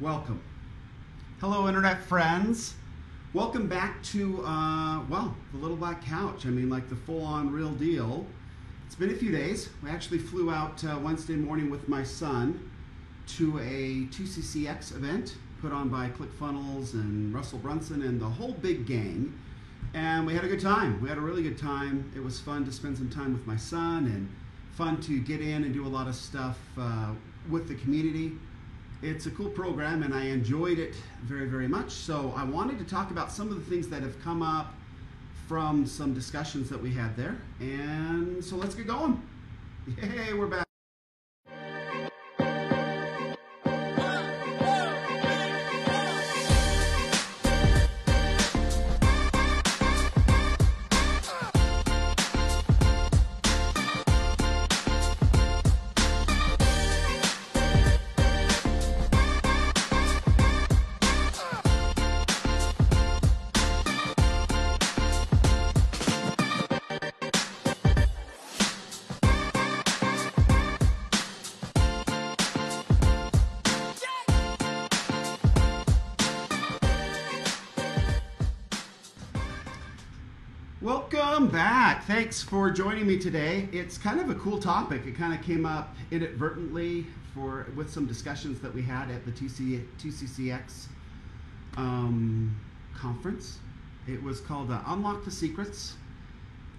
welcome. Hello, internet friends. Welcome back to, uh, well, the Little Black Couch. I mean, like the full on real deal. It's been a few days. We actually flew out uh, Wednesday morning with my son to a 2CCX event put on by ClickFunnels and Russell Brunson and the whole big gang. And we had a good time. We had a really good time. It was fun to spend some time with my son and fun to get in and do a lot of stuff uh, with the community. It's a cool program and I enjoyed it very, very much. So I wanted to talk about some of the things that have come up from some discussions that we had there. And so let's get going. Yay, we're back. Back. Thanks for joining me today. It's kind of a cool topic. It kind of came up inadvertently for with some discussions that we had at the 2C, 2CCX um, conference. It was called uh, Unlock the Secrets.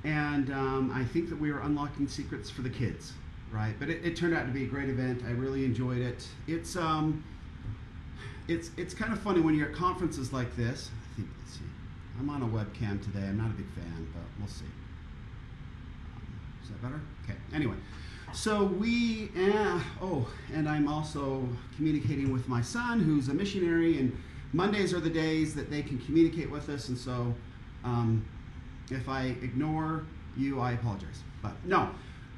And um, I think that we were unlocking secrets for the kids, right? But it, it turned out to be a great event. I really enjoyed it. It's um, it's it's kind of funny when you're at conferences like this. I think let's see. I'm on a webcam today. I'm not a big fan, but we'll see. Is that better? Okay. Anyway, so we, oh, and I'm also communicating with my son who's a missionary, and Mondays are the days that they can communicate with us, and so um, if I ignore you, I apologize. But no,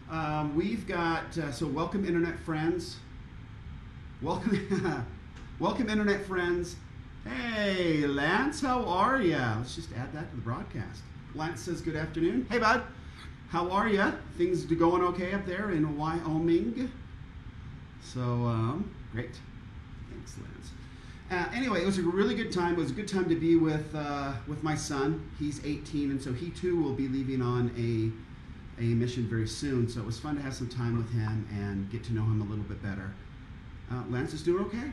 um, we've got, uh, so welcome, internet friends. Welcome, welcome, internet friends. Hey, Lance, how are ya? Let's just add that to the broadcast. Lance says, Good afternoon. Hey, bud, how are ya? Things going okay up there in Wyoming? So, um, great. Thanks, Lance. Uh, anyway, it was a really good time. It was a good time to be with uh, with my son. He's 18, and so he too will be leaving on a a mission very soon. So it was fun to have some time with him and get to know him a little bit better. Uh, Lance is doing okay.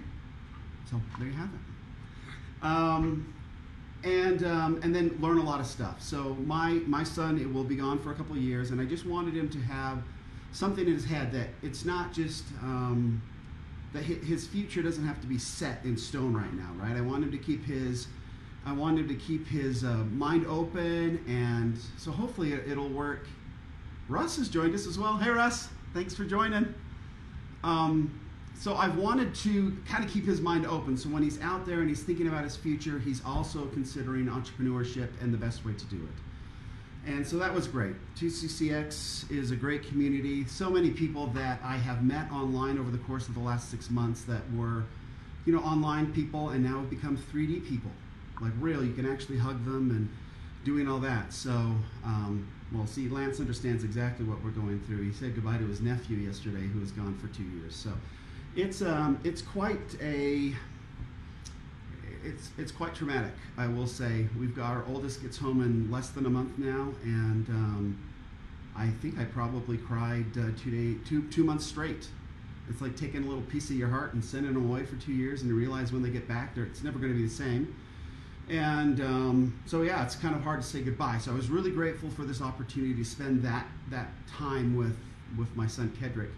So there you have it um, and um, and then learn a lot of stuff. So my my son it will be gone for a couple of years, and I just wanted him to have something in his head that it's not just um, that his future doesn't have to be set in stone right now, right? I want him to keep his I want him to keep his uh, mind open, and so hopefully it, will work. Russ has joined us as well. Hey Russ, thanks for joining. Um, so I've wanted to kind of keep his mind open. So when he's out there and he's thinking about his future, he's also considering entrepreneurship and the best way to do it. And so that was great. 2CCX is a great community. So many people that I have met online over the course of the last six months that were, you know, online people and now have become 3D people. Like real, you can actually hug them and doing all that. So, um, well, see, Lance understands exactly what we're going through. He said goodbye to his nephew yesterday, who was gone for two years. So it's um, it's quite a it's it's quite traumatic. I will say we've got our oldest gets home in less than a month now, and um, I think I probably cried uh, two day two two months straight. It's like taking a little piece of your heart and sending them away for two years, and you realize when they get back, it's never going to be the same. And um, so yeah, it's kind of hard to say goodbye. So I was really grateful for this opportunity to spend that that time with with my son Kedrick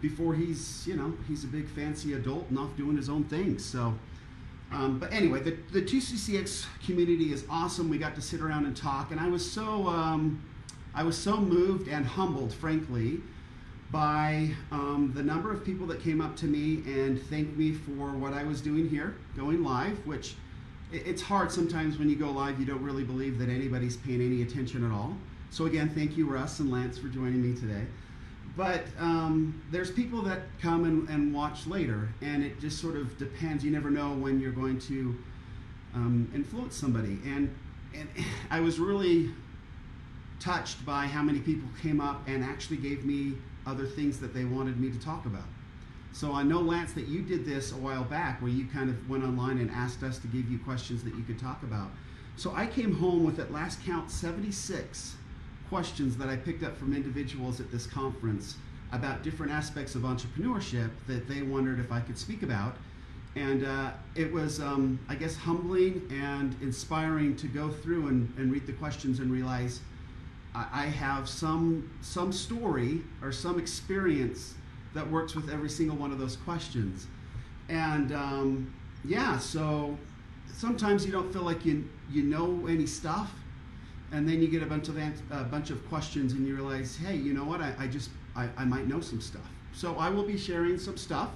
before he's, you know, he's a big fancy adult and off doing his own thing. So, um, but anyway, the, the 2CCX community is awesome. We got to sit around and talk, and I was so, um, I was so moved and humbled, frankly, by um, the number of people that came up to me and thanked me for what I was doing here, going live, which it's hard sometimes when you go live, you don't really believe that anybody's paying any attention at all. So again, thank you, Russ and Lance, for joining me today but um, there's people that come and, and, watch later, and it just sort of depends. You never know when you're going to um, influence somebody. And, and I was really touched by how many people came up and actually gave me other things that they wanted me to talk about. So I know, Lance, that you did this a while back where you kind of went online and asked us to give you questions that you could talk about. So I came home with, at last count, 76 questions that I picked up from individuals at this conference about different aspects of entrepreneurship that they wondered if I could speak about. And uh, it was, um, I guess, humbling and inspiring to go through and, and read the questions and realize I, I have some, some story or some experience that works with every single one of those questions. And um, yeah, so sometimes you don't feel like you, you know any stuff, and then you get a bunch of a bunch of questions, and you realize, hey, you know what? I, I just I, I might know some stuff. So I will be sharing some stuff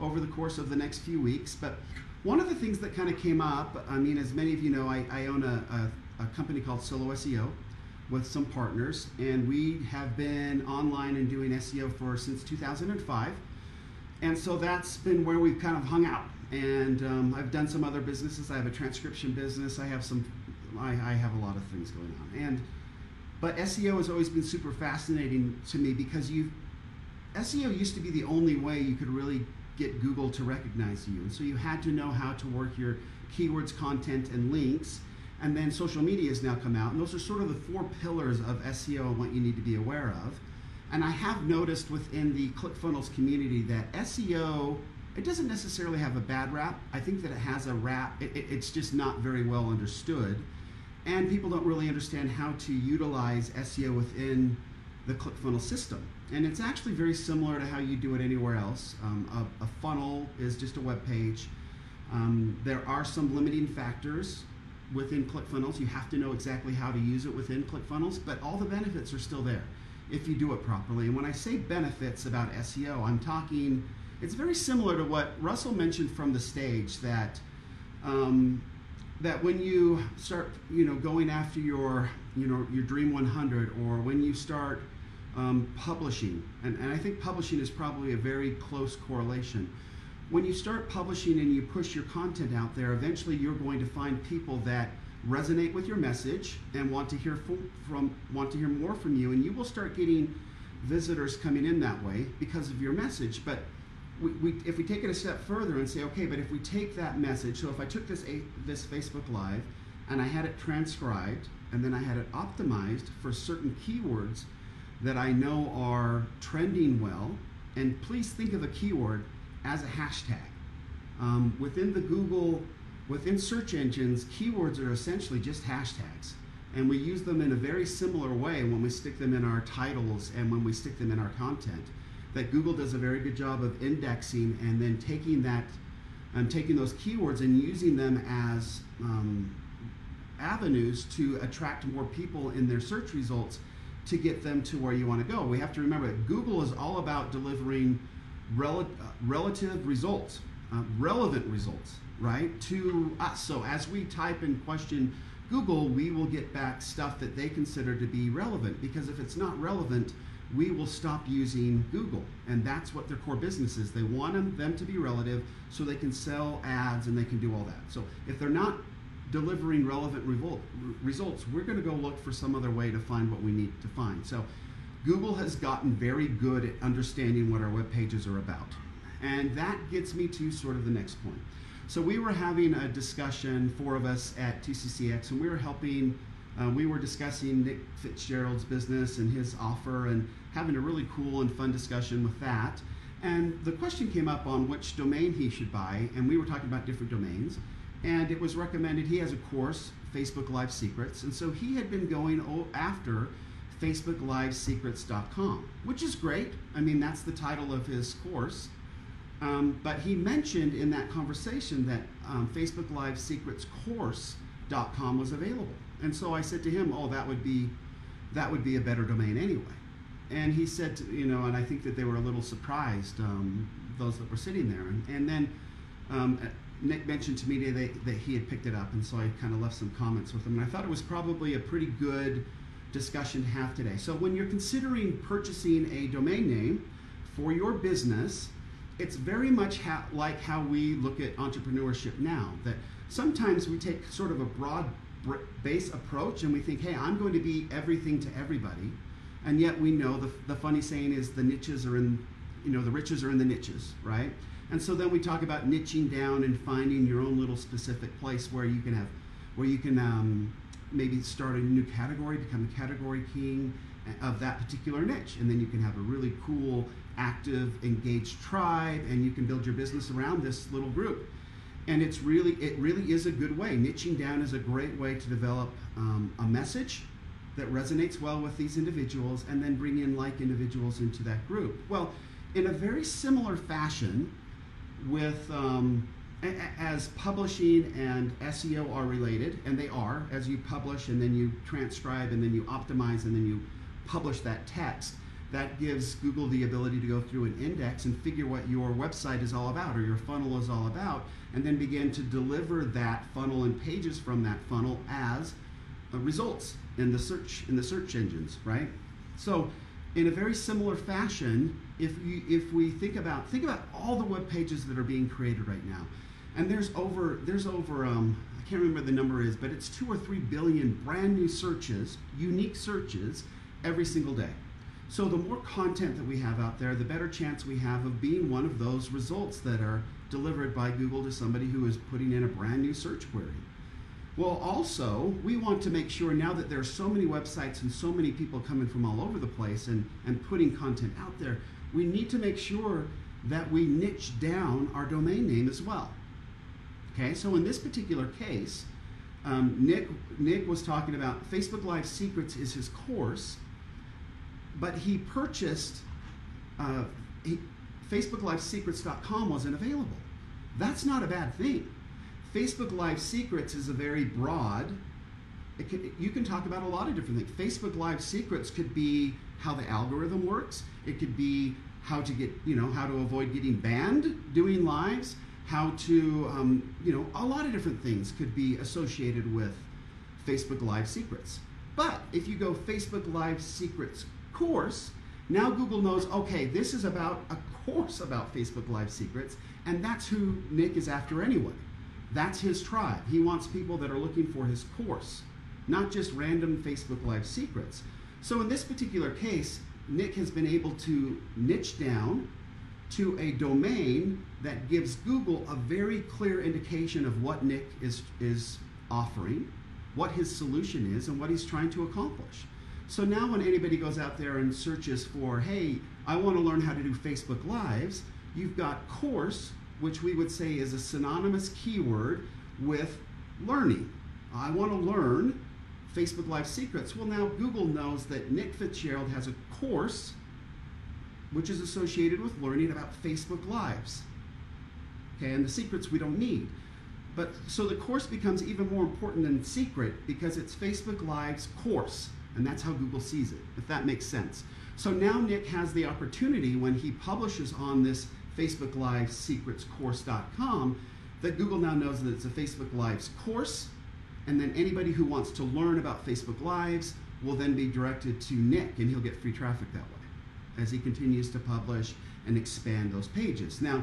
over the course of the next few weeks. But one of the things that kind of came up, I mean, as many of you know, I, I own a, a, a company called Solo SEO with some partners, and we have been online and doing SEO for since 2005. And so that's been where we've kind of hung out. And um, I've done some other businesses. I have a transcription business. I have some. I, I have a lot of things going on. And but SEO has always been super fascinating to me because you SEO used to be the only way you could really get Google to recognize you. And so you had to know how to work your keywords, content, and links. And then social media has now come out, and those are sort of the four pillars of SEO and what you need to be aware of. And I have noticed within the ClickFunnels community that SEO, it doesn't necessarily have a bad rap. I think that it has a rap, it, it, it's just not very well understood. And people don't really understand how to utilize SEO within the ClickFunnels system. And it's actually very similar to how you do it anywhere else. Um, a, a, funnel is just a web page. Um, there are some limiting factors within ClickFunnels. You have to know exactly how to use it within ClickFunnels, but all the benefits are still there if you do it properly. And when I say benefits about SEO, I'm talking, it's very similar to what Russell mentioned from the stage that. Um, that when you start, you know, going after your, you know, your Dream 100, or when you start um, publishing, and, and I think publishing is probably a very close correlation. When you start publishing and you push your content out there, eventually you're going to find people that resonate with your message and want to hear from, from want to hear more from you, and you will start getting visitors coming in that way because of your message. But we, we, if we take it a step further and say, okay, but if we take that message, so if I took this this Facebook Live and I had it transcribed and then I had it optimized for certain keywords that I know are trending well, and please think of a keyword as a hashtag. Um, within the Google, within search engines, keywords are essentially just hashtags. And we use them in a very similar way when we stick them in our titles and when we stick them in our content. That Google does a very good job of indexing and then taking that, um, taking those keywords and using them as um, avenues to attract more people in their search results to get them to where you want to go. We have to remember that Google is all about delivering rel- relative results, uh, relevant results, right, to us. So as we type in question Google, we will get back stuff that they consider to be relevant because if it's not relevant, we will stop using Google. And that's what their core business is. They want them, to be relative so they can sell ads and they can do all that. So if they're not delivering relevant revol- results, we're going to go look for some other way to find what we need to find. So Google has gotten very good at understanding what our web pages are about. And that gets me to sort of the next point. So we were having a discussion, four of us at TCCX, and we were helping, uh, we were discussing Nick Fitzgerald's business and his offer and having a really cool and fun discussion with that. And the question came up on which domain he should buy, and we were talking about different domains. And it was recommended he has a course facebook live secrets. And so he had been going after facebooklivesecrets.com which is great. I mean that's the title of his course. Um, but he mentioned in that conversation that um, facebook live secrets course.com was available and so i said to him oh that would be that would be a better domain anyway and he said to, you know and i think that they were a little surprised um, those that were sitting there and, and then um, Nick mentioned to me today that, that he had picked it up, and so I kind of left some comments with him. And I thought it was probably a pretty good discussion to have today. So, when you're considering purchasing a domain name for your business, it's very much ha- like how we look at entrepreneurship now. That sometimes we take sort of a broad base approach and we think, hey, I'm going to be everything to everybody. And yet we know the, the funny saying is the niches are in you know, the riches are in the niches, right? And so then we talk about niching down and finding your own little specific place where you can have, where you can um, maybe start a new category, become a category king of that particular niche, and then you can have a really cool, active, engaged tribe, and you can build your business around this little group. And it's really, it really is a good way. Niching down is a great way to develop um, a message that resonates well with these individuals, and then bring in like individuals into that group. Well, in a very similar fashion, with um, as publishing and SEO are related, and they are, as you publish and then you transcribe and then you optimize and then you publish that text, that gives Google the ability to go through an index and figure what your website is all about or your funnel is all about, and then begin to deliver that funnel and pages from that funnel as uh, results in the search in the search engines, right? So, in a very similar fashion, if you, if we think about think about all the web pages that are being created right now, and there's over there's over um, I can't remember the number is, but it's two or three billion brand new searches, unique searches every single day. So the more content that we have out there, the better chance we have of being one of those results that are delivered by Google to somebody who is putting in a brand new search query. Well, also, we want to make sure now that there are so many websites and so many people coming from all over the place and, and putting content out there, we need to make sure that we niche down our domain name as well. Okay, so in this particular case, um, Nick, Nick was talking about Facebook Live Secrets is his course, but he purchased uh, he, FacebookLiveSecrets.com wasn't available. That's not a bad thing. Facebook Live Secrets is a very broad. Can, you can talk about a lot of different things. Facebook Live Secrets could be how the algorithm works. It could be how to get, you know, how to avoid getting banned doing lives. How to, um, you know, a lot of different things could be associated with Facebook Live Secrets. But if you go Facebook Live Secrets course, now Google knows, okay, this is about a course about Facebook Live Secrets, and that's who Nick is after anyway. That's his tribe. He wants people that are looking for his course, not just random Facebook Live secrets. So in this particular case, Nick has been able to niche down to a domain that gives Google a very clear indication of what Nick is, is offering, what his solution is, and what he's trying to accomplish. So now when anybody goes out there and searches for, hey, I want to learn how to do Facebook Lives, you've got course, which we would say is a synonymous keyword with learning. I want to learn Facebook Live Secrets. Well, now Google knows that Nick Fitzgerald has a course which is associated with learning about Facebook Lives. Okay, and the secrets we don't need. But so the course becomes even more important than secret because it's Facebook Live's course, and that's how Google sees it, if that makes sense. So now Nick has the opportunity when he publishes on this Facebook Live Secrets Course.com that Google now knows that it's a Facebook Lives course, and then anybody who wants to learn about Facebook Lives will then be directed to Nick, and he'll get free traffic that way as he continues to publish and expand those pages. Now,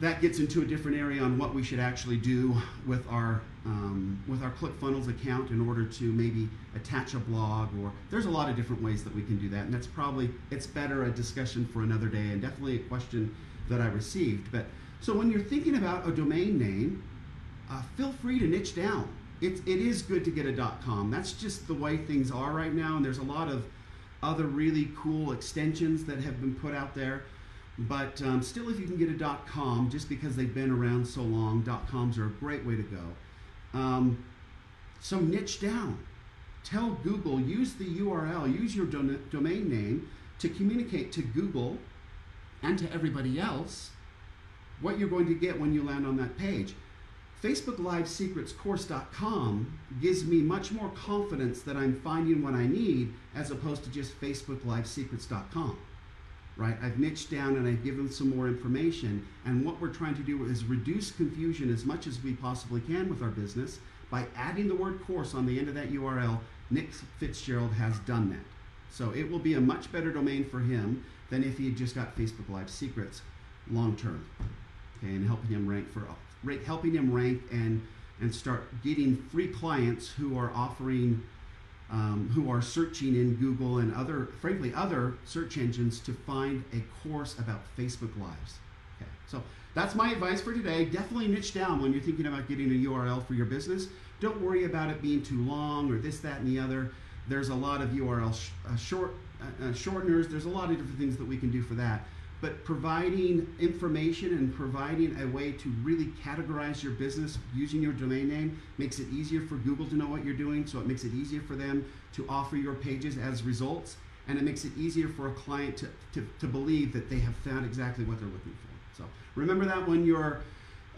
that gets into a different area on what we should actually do with our um, with our ClickFunnels account in order to maybe attach a blog or there's a lot of different ways that we can do that and that's probably it's better a discussion for another day and definitely a question that I received. But so when you're thinking about a domain name uh, feel free to niche down. It, it is good to get a .com. That's just the way things are right now and there's a lot of other really cool extensions that have been put out there but um, still, if you can get a .com, just because they've been around so long, .coms are a great way to go. Um, so niche down. Tell Google, use the URL, use your do- domain name to communicate to Google and to everybody else what you're going to get when you land on that page. Facebook Live Secrets Course.com gives me much more confidence that I'm finding what I need as opposed to just Facebook Live Secrets.com right? I've niched down and I've given some more information. And what we're trying to do is reduce confusion as much as we possibly can with our business by adding the word course on the end of that URL. Nick Fitzgerald has done that. So it will be a much better domain for him than if he had just got Facebook Live Secrets long term. Okay, and helping him rank for helping him rank and and start getting free clients who are offering um, who are searching in Google and other, frankly, other search engines to find a course about Facebook Lives. Okay, so that's my advice for today. Definitely niche down when you're thinking about getting a URL for your business. Don't worry about it being too long or this, that, and the other. There's a lot of URL sh- uh, short uh, uh, shorteners. There's a lot of different things that we can do for that. But providing information and providing a way to really categorize your business using your domain name makes it easier for Google to know what you're doing. So it makes it easier for them to offer your pages as results. And it makes it easier for a client to, to, to believe that they have found exactly what they're looking for. So remember that when you're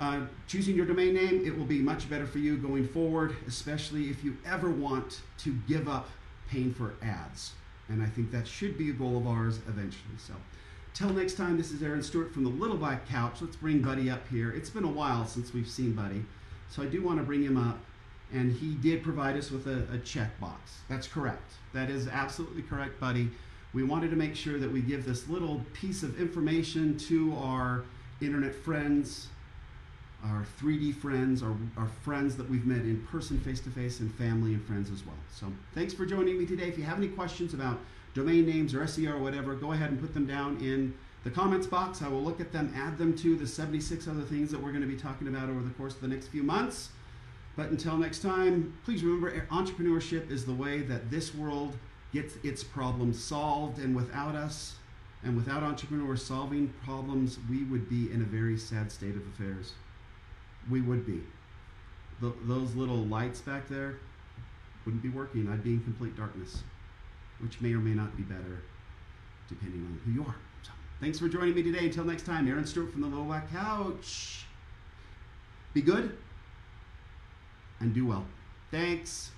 uh, choosing your domain name, it will be much better for you going forward, especially if you ever want to give up paying for ads. And I think that should be a goal of ours eventually. So, till next time, this is Aaron Stewart from the Little Black Couch. Let's bring Buddy up here. It's been a while since we've seen Buddy, so I do want to bring him up. And he did provide us with a, a checkbox. That's correct. That is absolutely correct, Buddy. We wanted to make sure that we give this little piece of information to our internet friends, our 3D friends, our, our friends that we've met in person, face to face, and family and friends as well. So thanks for joining me today. If you have any questions about domain names or SEO or whatever, go ahead and put them down in the comments box. I will look at them, add them to the 76 other things that we're going to be talking about over the course of the next few months. But until next time, please remember eh, entrepreneurship is the way that this world gets its problems solved. And without us and without entrepreneurs solving problems, we would be in a very sad state of affairs we would be. The, those little lights back there wouldn't be working. I'd be in complete darkness, which may or may not be better depending on who you are. So, thanks for joining me today. Until next time, Aaron Stewart from the Little Black Couch. Be good and do well. Thanks.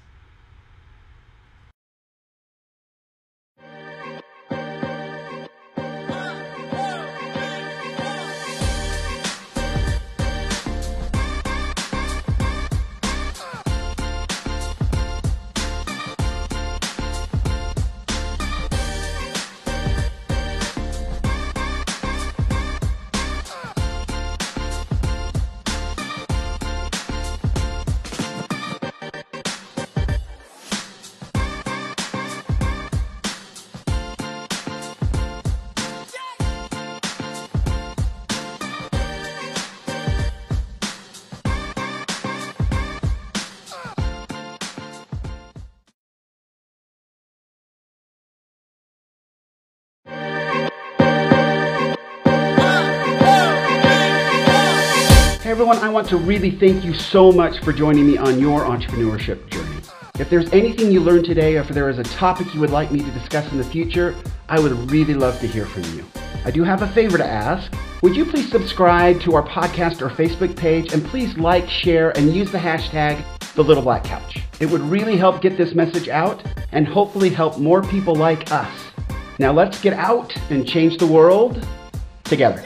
Everyone, I want to really thank you so much for joining me on your entrepreneurship journey. If there's anything you learned today, or if there is a topic you would like me to discuss in the future, I would really love to hear from you. I do have a favor to ask. Would you please subscribe to our podcast or Facebook page and please like, share, and use the hashtag the Little Black Couch. It would really help get this message out and hopefully help more people like us. Now let's get out and change the world together.